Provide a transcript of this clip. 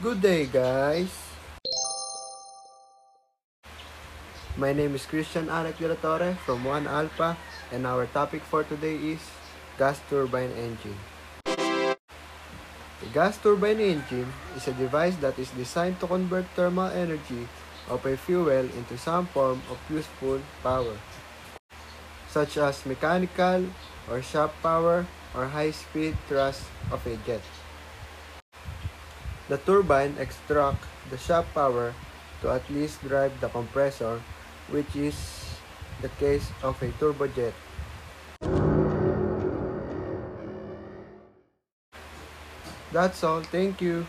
Good day, guys. My name is Christian Alec from 1 Alpha, and our topic for today is gas turbine engine. The gas turbine engine is a device that is designed to convert thermal energy of a fuel into some form of useful power, such as mechanical or shaft power or high-speed thrust of a jet. The turbine extracts the shaft power to at least drive the compressor, which is the case of a turbojet. That's all. Thank you.